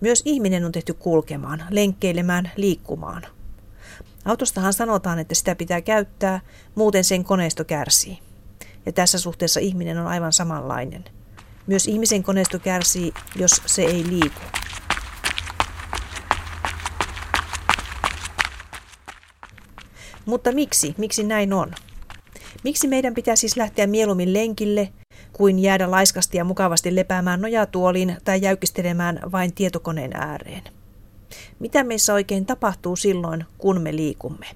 Myös ihminen on tehty kulkemaan, lenkkeilemään, liikkumaan. Autostahan sanotaan, että sitä pitää käyttää, muuten sen koneisto kärsii. Ja tässä suhteessa ihminen on aivan samanlainen. Myös ihmisen koneisto kärsii, jos se ei liiku. Mutta miksi? Miksi näin on? Miksi meidän pitää siis lähteä mieluummin lenkille kuin jäädä laiskasti ja mukavasti lepäämään nojatuoliin tai jäykistelemään vain tietokoneen ääreen? Mitä meissä oikein tapahtuu silloin, kun me liikumme?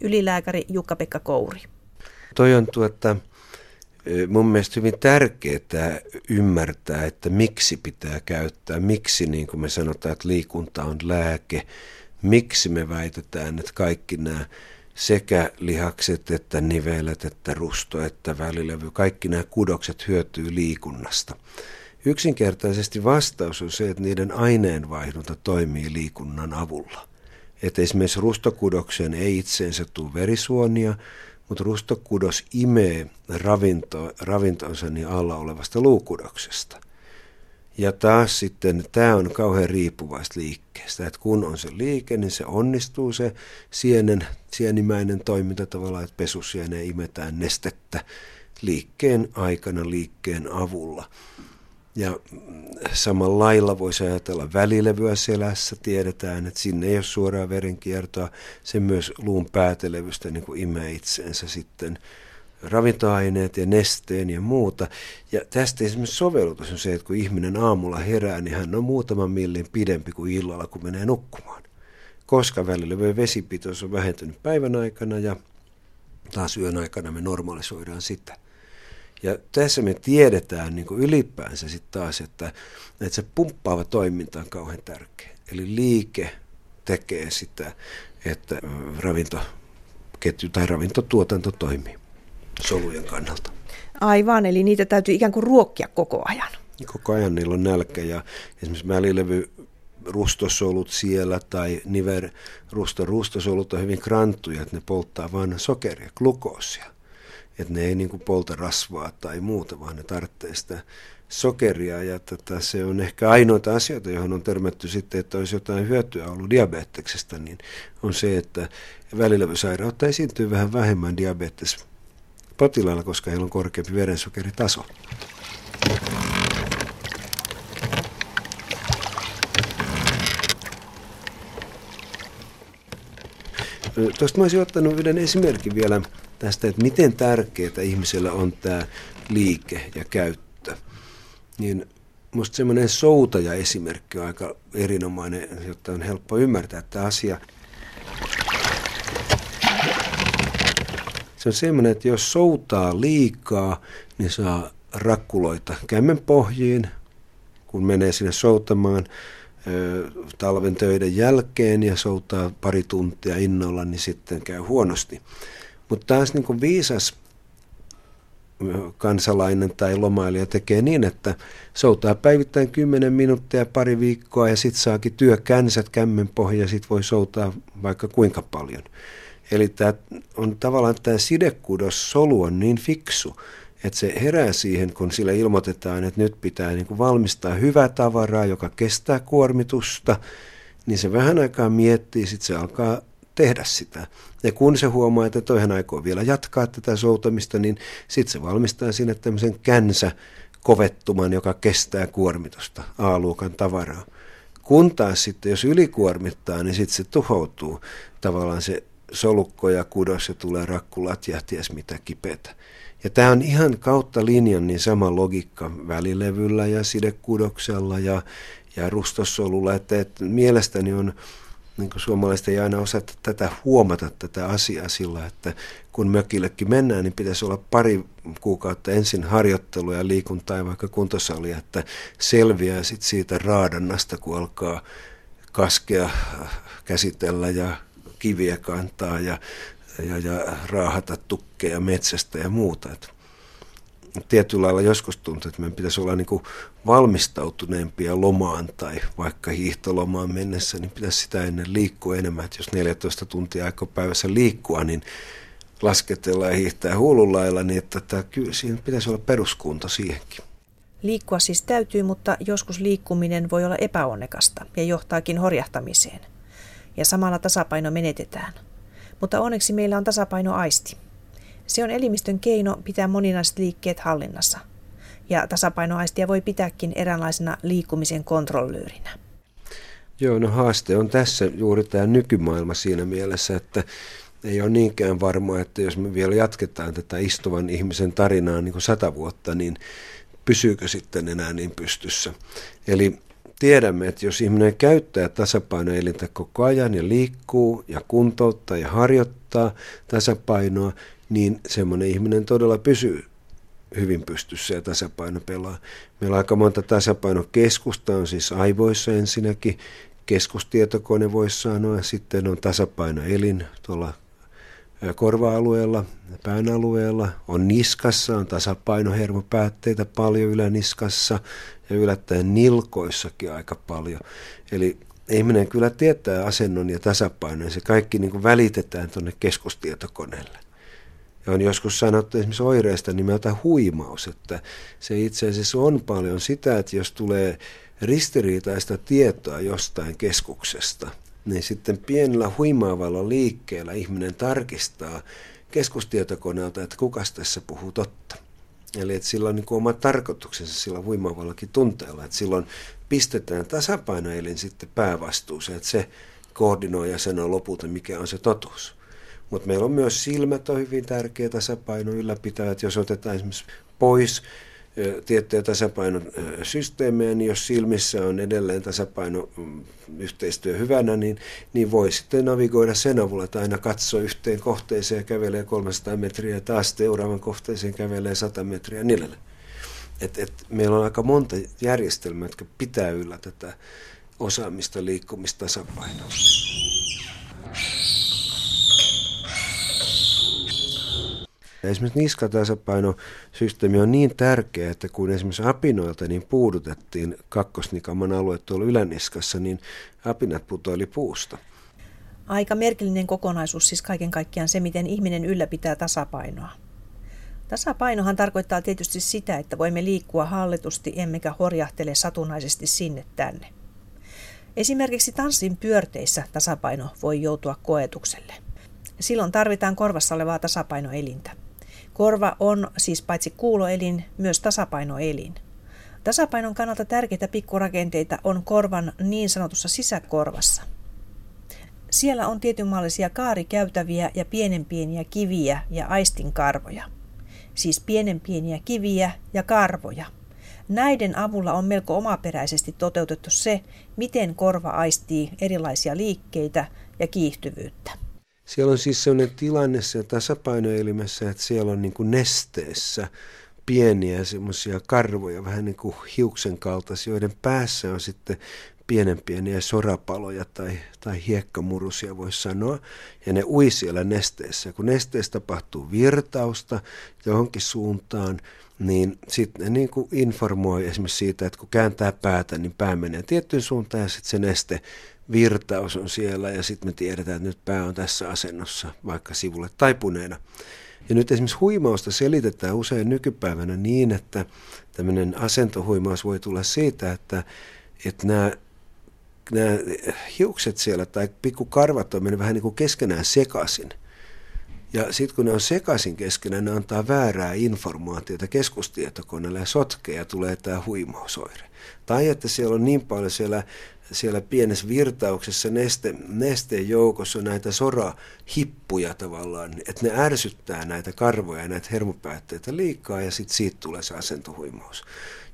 Ylilääkäri Jukka-Pekka Kouri. Toi on tuota, mun mielestä hyvin tärkeää ymmärtää, että miksi pitää käyttää, miksi niin kuin me sanotaan, että liikunta on lääke, miksi me väitetään, että kaikki nämä sekä lihakset että nivelet että rusto että välilevy, kaikki nämä kudokset hyötyy liikunnasta. Yksinkertaisesti vastaus on se, että niiden aineenvaihdunta toimii liikunnan avulla. Että esimerkiksi rustokudokseen ei itseensä tule verisuonia, mutta rustokudos imee ravinto, ravintonsa niin alla olevasta luukudoksesta. Ja taas sitten tämä on kauhean riippuvaista liikkeestä, että kun on se liike, niin se onnistuu se sienen, sienimäinen toiminta tavallaan, että pesusieneen imetään nestettä liikkeen aikana liikkeen avulla. Ja samalla lailla voisi ajatella välilevyä selässä. Tiedetään, että sinne ei ole suoraa verenkiertoa. Se myös luun päätelevystä niin kuin imee itseensä sitten ravintoaineet ja nesteen ja muuta. Ja tästä esimerkiksi sovellutus on se, että kun ihminen aamulla herää, niin hän on muutaman millin pidempi kuin illalla, kun menee nukkumaan. Koska välilevyn vesipitoisuus on vähentynyt päivän aikana ja taas yön aikana me normalisoidaan sitä. Ja tässä me tiedetään niin kuin ylipäänsä sitten taas, että, että se pumppaava toiminta on kauhean tärkeä. Eli liike tekee sitä, että ravintoketju tai ravintotuotanto toimii solujen kannalta. Aivan, eli niitä täytyy ikään kuin ruokkia koko ajan. Koko ajan niillä on nälkä ja esimerkiksi välilevy rustosolut siellä tai niver rusto, rustosolut on hyvin kranttuja, että ne polttaa vain sokeria, glukoosia. Että ne ei niin kuin polta rasvaa tai muuta, vaan ne tarvitsee sitä sokeria. Ja tota, se on ehkä ainoita asioita, johon on törmätty sitten, että olisi jotain hyötyä ollut diabeteksestä, niin on se, että välilevysairautta esiintyy vähän vähemmän diabetes potilailla, koska heillä on korkeampi verensokeritaso. Tuosta mä olisin ottanut yhden esimerkin vielä tästä, että miten tärkeää ihmisellä on tämä liike ja käyttö. Niin musta semmoinen soutaja-esimerkki on aika erinomainen, jotta on helppo ymmärtää tämä asia. Se on semmoinen, että jos soutaa liikaa, niin saa rakkuloita kämmen pohjiin, kun menee sinne soutamaan talven töiden jälkeen ja soutaa pari tuntia innolla, niin sitten käy huonosti. Mutta taas niin kuin viisas kansalainen tai lomailija tekee niin, että soutaa päivittäin 10 minuuttia pari viikkoa ja sitten saakin työkänsät kämmen pohja ja sitten voi soutaa vaikka kuinka paljon. Eli tämä on tavallaan tämä sidekudos solu on niin fiksu, että se herää siihen, kun sille ilmoitetaan, että nyt pitää niin kuin valmistaa hyvää tavaraa, joka kestää kuormitusta, niin se vähän aikaa miettii, sitten se alkaa tehdä sitä. Ja kun se huomaa, että toihan aikoo vielä jatkaa tätä soutamista, niin sitten se valmistaa sinne tämmöisen känsä kovettuman, joka kestää kuormitusta, A-luokan tavaraa. Kun taas sitten, jos ylikuormittaa, niin sitten se tuhoutuu tavallaan se solukko ja kudos ja tulee rakkulat ja ties mitä kipeätä. Ja tämä on ihan kautta linjan niin sama logiikka välilevyllä ja sidekudoksella ja, ja rustosolulla, että, että mielestäni on niin kuin suomalaiset ei aina osata tätä huomata tätä asiaa sillä, että kun mökillekin mennään, niin pitäisi olla pari kuukautta ensin harjoittelua ja liikuntaa ja vaikka kuntosalia, että selviää sit siitä raadannasta, kun alkaa kaskea käsitellä ja kiviä kantaa ja, ja, ja raahata tukkeja metsästä ja muuta. Et tietyllä lailla joskus tuntuu, että meidän pitäisi olla niin valmistautuneempia lomaan tai vaikka hiihtolomaan mennessä, niin pitäisi sitä ennen liikkua enemmän. Että jos 14 tuntia aikoo päivässä liikkua, niin lasketella ja hiihtää huululailla, niin että tämä, siinä pitäisi olla peruskunta siihenkin. Liikkua siis täytyy, mutta joskus liikkuminen voi olla epäonnekasta ja johtaakin horjahtamiseen ja samalla tasapaino menetetään. Mutta onneksi meillä on tasapainoaisti. Se on elimistön keino pitää moninaiset liikkeet hallinnassa. Ja tasapainoaistia voi pitääkin eräänlaisena liikkumisen kontrollyyrinä. Joo, no haaste on tässä juuri tämä nykymaailma siinä mielessä, että ei ole niinkään varmaa, että jos me vielä jatketaan tätä istuvan ihmisen tarinaa niin kuin sata vuotta, niin pysyykö sitten enää niin pystyssä. Eli tiedämme, että jos ihminen käyttää tasapainoelintä koko ajan ja liikkuu ja kuntouttaa ja harjoittaa tasapainoa, niin semmoinen ihminen todella pysyy hyvin pystyssä ja tasapaino pelaa. Meillä on aika monta tasapainokeskusta, on siis aivoissa ensinnäkin, keskustietokone voisi sanoa, sitten on tasapainoelin tuolla korva-alueella, pään alueella, on niskassa, on tasapainohermopäätteitä paljon yläniskassa ja yllättäen nilkoissakin aika paljon. Eli ihminen kyllä tietää asennon ja tasapainon, se kaikki niin kuin välitetään tuonne keskustietokoneelle. Ja on joskus sanottu esimerkiksi oireista nimeltä huimaus, että se itse asiassa on paljon sitä, että jos tulee ristiriitaista tietoa jostain keskuksesta, niin sitten pienellä huimaavalla liikkeellä ihminen tarkistaa keskustietokoneelta, että kuka tässä puhuu totta. Eli että sillä on niin oma tarkoituksensa sillä huimaavallakin tunteella, että silloin pistetään tasapainoelin sitten päävastuuseen, että se koordinoi ja sanoo lopulta, mikä on se totuus. Mutta meillä on myös silmät on hyvin tärkeä tasapaino ylläpitää, että jos otetaan esimerkiksi pois tiettyjä tasapainosysteemejä, niin jos silmissä on edelleen tasapaino mm, yhteistyö hyvänä, niin, niin voi sitten navigoida sen avulla, että aina katsoo yhteen kohteeseen ja kävelee 300 metriä ja taas seuraavan kohteeseen kävelee 100 metriä niin Et, et meillä on aika monta järjestelmää, jotka pitää yllä tätä osaamista, liikkumista, tasapainoa. Esimerkiksi niskatasapainosysteemi on niin tärkeä, että kun esimerkiksi apinoilta niin puudutettiin kakkosnikaman alue tuolla yläniskassa, niin apinat putoili puusta. Aika merkillinen kokonaisuus siis kaiken kaikkiaan se, miten ihminen ylläpitää tasapainoa. Tasapainohan tarkoittaa tietysti sitä, että voimme liikkua hallitusti emmekä horjahtele satunnaisesti sinne tänne. Esimerkiksi tanssin pyörteissä tasapaino voi joutua koetukselle. Silloin tarvitaan korvassa olevaa tasapainoelintä. Korva on siis paitsi kuuloelin, myös tasapainoelin. Tasapainon kannalta tärkeitä pikkurakenteita on korvan niin sanotussa sisäkorvassa. Siellä on tietynmallisia kaarikäytäviä ja pienenpieniä kiviä ja aistinkarvoja. Siis pienenpieniä kiviä ja karvoja. Näiden avulla on melko omaperäisesti toteutettu se, miten korva aistii erilaisia liikkeitä ja kiihtyvyyttä. Siellä on siis sellainen tilanne siellä tasapainoelimessä, että siellä on niin kuin nesteessä pieniä semmoisia karvoja, vähän niin kuin hiuksen kaltaisia, joiden päässä on sitten pienen pieniä sorapaloja tai, tai hiekkamurusia voisi sanoa, ja ne ui siellä nesteessä. Kun nesteessä tapahtuu virtausta johonkin suuntaan, niin sitten ne niin kuin informoi esimerkiksi siitä, että kun kääntää päätä, niin pää menee tiettyyn suuntaan ja sitten se neste virtaus on siellä ja sitten me tiedetään, että nyt pää on tässä asennossa vaikka sivulle taipuneena. Ja nyt esimerkiksi huimausta selitetään usein nykypäivänä niin, että tämmöinen asentohuimaus voi tulla siitä, että, että nämä, nämä hiukset siellä tai pikkukarvat on mennyt vähän niin kuin keskenään sekaisin – ja sitten kun ne on sekaisin keskenään, ne antaa väärää informaatiota keskustietokoneelle ja sotkee ja tulee tämä huimausoire. Tai että siellä on niin paljon siellä, siellä pienessä virtauksessa neste, nesteen joukossa näitä sorahippuja tavallaan, että ne ärsyttää näitä karvoja ja näitä hermopäätteitä liikaa ja sitten siitä tulee se asentohuimaus.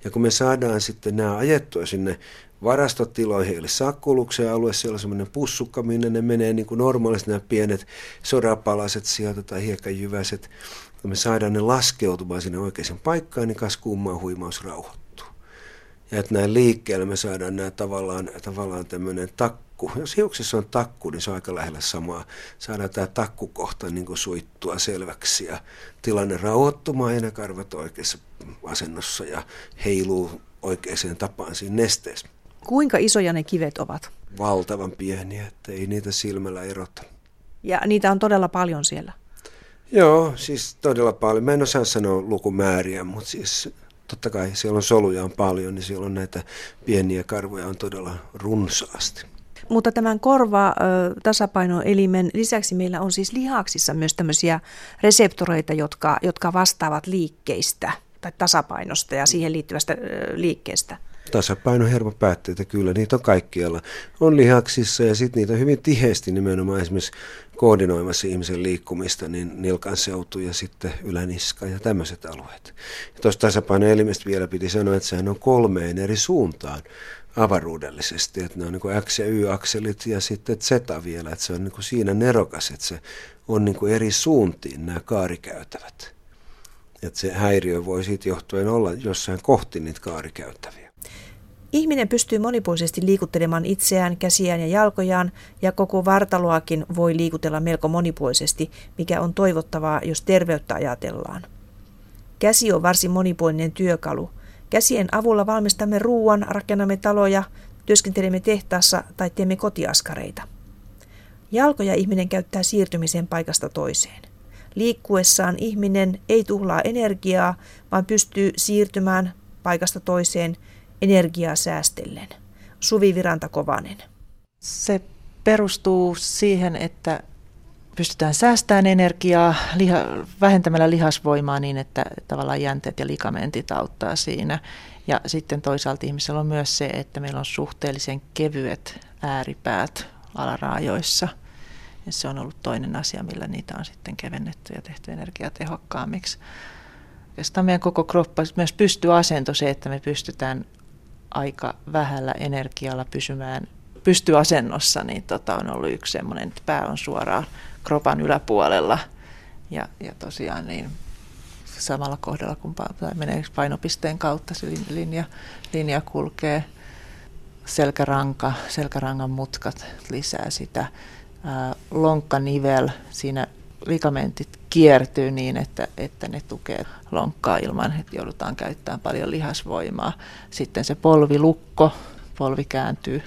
Ja kun me saadaan sitten nämä ajettua sinne varastotiloihin, eli sakkuluksen alue, siellä on semmoinen pussukka, minne ne menee niin kuin normaalisti nämä pienet sorapalaset sieltä tai hiekkajyväset. Kun me saadaan ne laskeutumaan sinne oikeaan paikkaan, niin kas kummaa huimaus rauhoittuu. Ja että näin liikkeellä me saadaan nämä tavallaan, tavallaan tämmöinen takku. Jos hiuksessa on takku, niin se on aika lähellä samaa. Saadaan tämä takkukohta niin kuin suittua selväksi ja tilanne rauhoittumaan ja ne karvat oikeassa asennossa ja heiluu oikeaan tapaan siinä nesteessä. Kuinka isoja ne kivet ovat? Valtavan pieniä, että ei niitä silmällä erota. Ja niitä on todella paljon siellä? Joo, siis todella paljon. Mä en osaa sanoa lukumääriä, mutta siis totta kai siellä on soluja on paljon, niin siellä on näitä pieniä karvoja on todella runsaasti. Mutta tämän korva-tasapainoelimen lisäksi meillä on siis lihaksissa myös tämmöisiä reseptoreita, jotka, jotka vastaavat liikkeistä tai tasapainosta ja siihen liittyvästä liikkeestä tasapainohermopäätteitä, kyllä niitä on kaikkialla. On lihaksissa ja sitten niitä on hyvin tiheesti nimenomaan esimerkiksi koordinoimassa ihmisen liikkumista, niin nilkan seutu ja sitten yläniska ja tämmöiset alueet. Ja tuosta tasapainoelimestä vielä piti sanoa, että sehän on kolmeen eri suuntaan avaruudellisesti, että ne on niin X- ja Y-akselit ja sitten Z vielä, että se on niin siinä nerokas, että se on niin eri suuntiin nämä kaarikäytävät. Että se häiriö voi siitä johtuen olla jossain kohti niitä kaarikäytäviä. Ihminen pystyy monipuolisesti liikuttelemaan itseään, käsiään ja jalkojaan, ja koko vartaloakin voi liikutella melko monipuolisesti, mikä on toivottavaa, jos terveyttä ajatellaan. Käsi on varsin monipuolinen työkalu. Käsien avulla valmistamme ruoan, rakennamme taloja, työskentelemme tehtaassa tai teemme kotiaskareita. Jalkoja ihminen käyttää siirtymiseen paikasta toiseen. Liikkuessaan ihminen ei tuhlaa energiaa, vaan pystyy siirtymään paikasta toiseen – energiaa säästellen. Suvi Viranta Kovanen. Se perustuu siihen, että pystytään säästämään energiaa liha, vähentämällä lihasvoimaa niin, että tavallaan jänteet ja likamentit auttaa siinä. Ja sitten toisaalta ihmisellä on myös se, että meillä on suhteellisen kevyet ääripäät alaraajoissa. Ja se on ollut toinen asia, millä niitä on sitten kevennetty ja tehty energiatehokkaammiksi. Oikeastaan meidän koko kroppa, myös pystyasento, se, että me pystytään aika vähällä energialla pysymään pystyasennossa, niin tota on ollut yksi semmoinen, että pää on suoraan kropan yläpuolella. Ja, ja tosiaan niin samalla kohdalla, kun menee painopisteen kautta se linja, linja kulkee. Selkäranka, selkärangan mutkat lisää sitä. lonkkanivel, siinä ligamentit kiertyy niin, että, että ne tukee lonkkaa ilman, että joudutaan käyttämään paljon lihasvoimaa. Sitten se polvilukko, polvi kääntyy,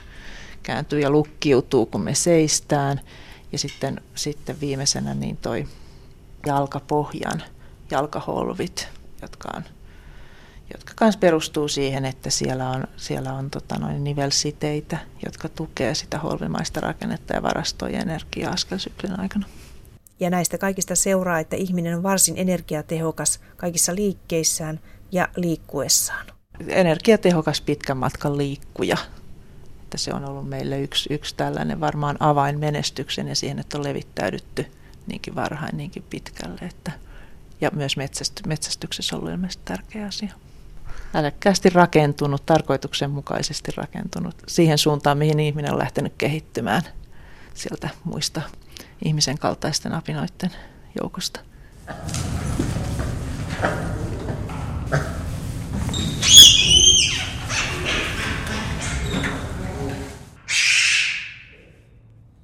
kääntyy ja lukkiutuu, kun me seistään. Ja sitten, sitten viimeisenä niin toi jalkapohjan, jalkaholvit, jotka on jotka myös perustuu siihen, että siellä on, siellä on tota noin nivelsiteitä, jotka tukee sitä holvimaista rakennetta ja varastoi energiaa askelsyklin aikana. Ja näistä kaikista seuraa, että ihminen on varsin energiatehokas kaikissa liikkeissään ja liikkuessaan. Energiatehokas pitkän matkan liikkuja. Että se on ollut meille yksi, yksi tällainen varmaan avain menestyksen ja siihen, että on levittäydytty niinkin varhain, niinkin pitkälle. Että, ja myös metsästy, metsästyksessä on ollut ilmeisesti tärkeä asia. Älykkäästi rakentunut, tarkoituksenmukaisesti rakentunut siihen suuntaan, mihin ihminen on lähtenyt kehittymään sieltä muista ihmisen kaltaisten apinoiden joukosta.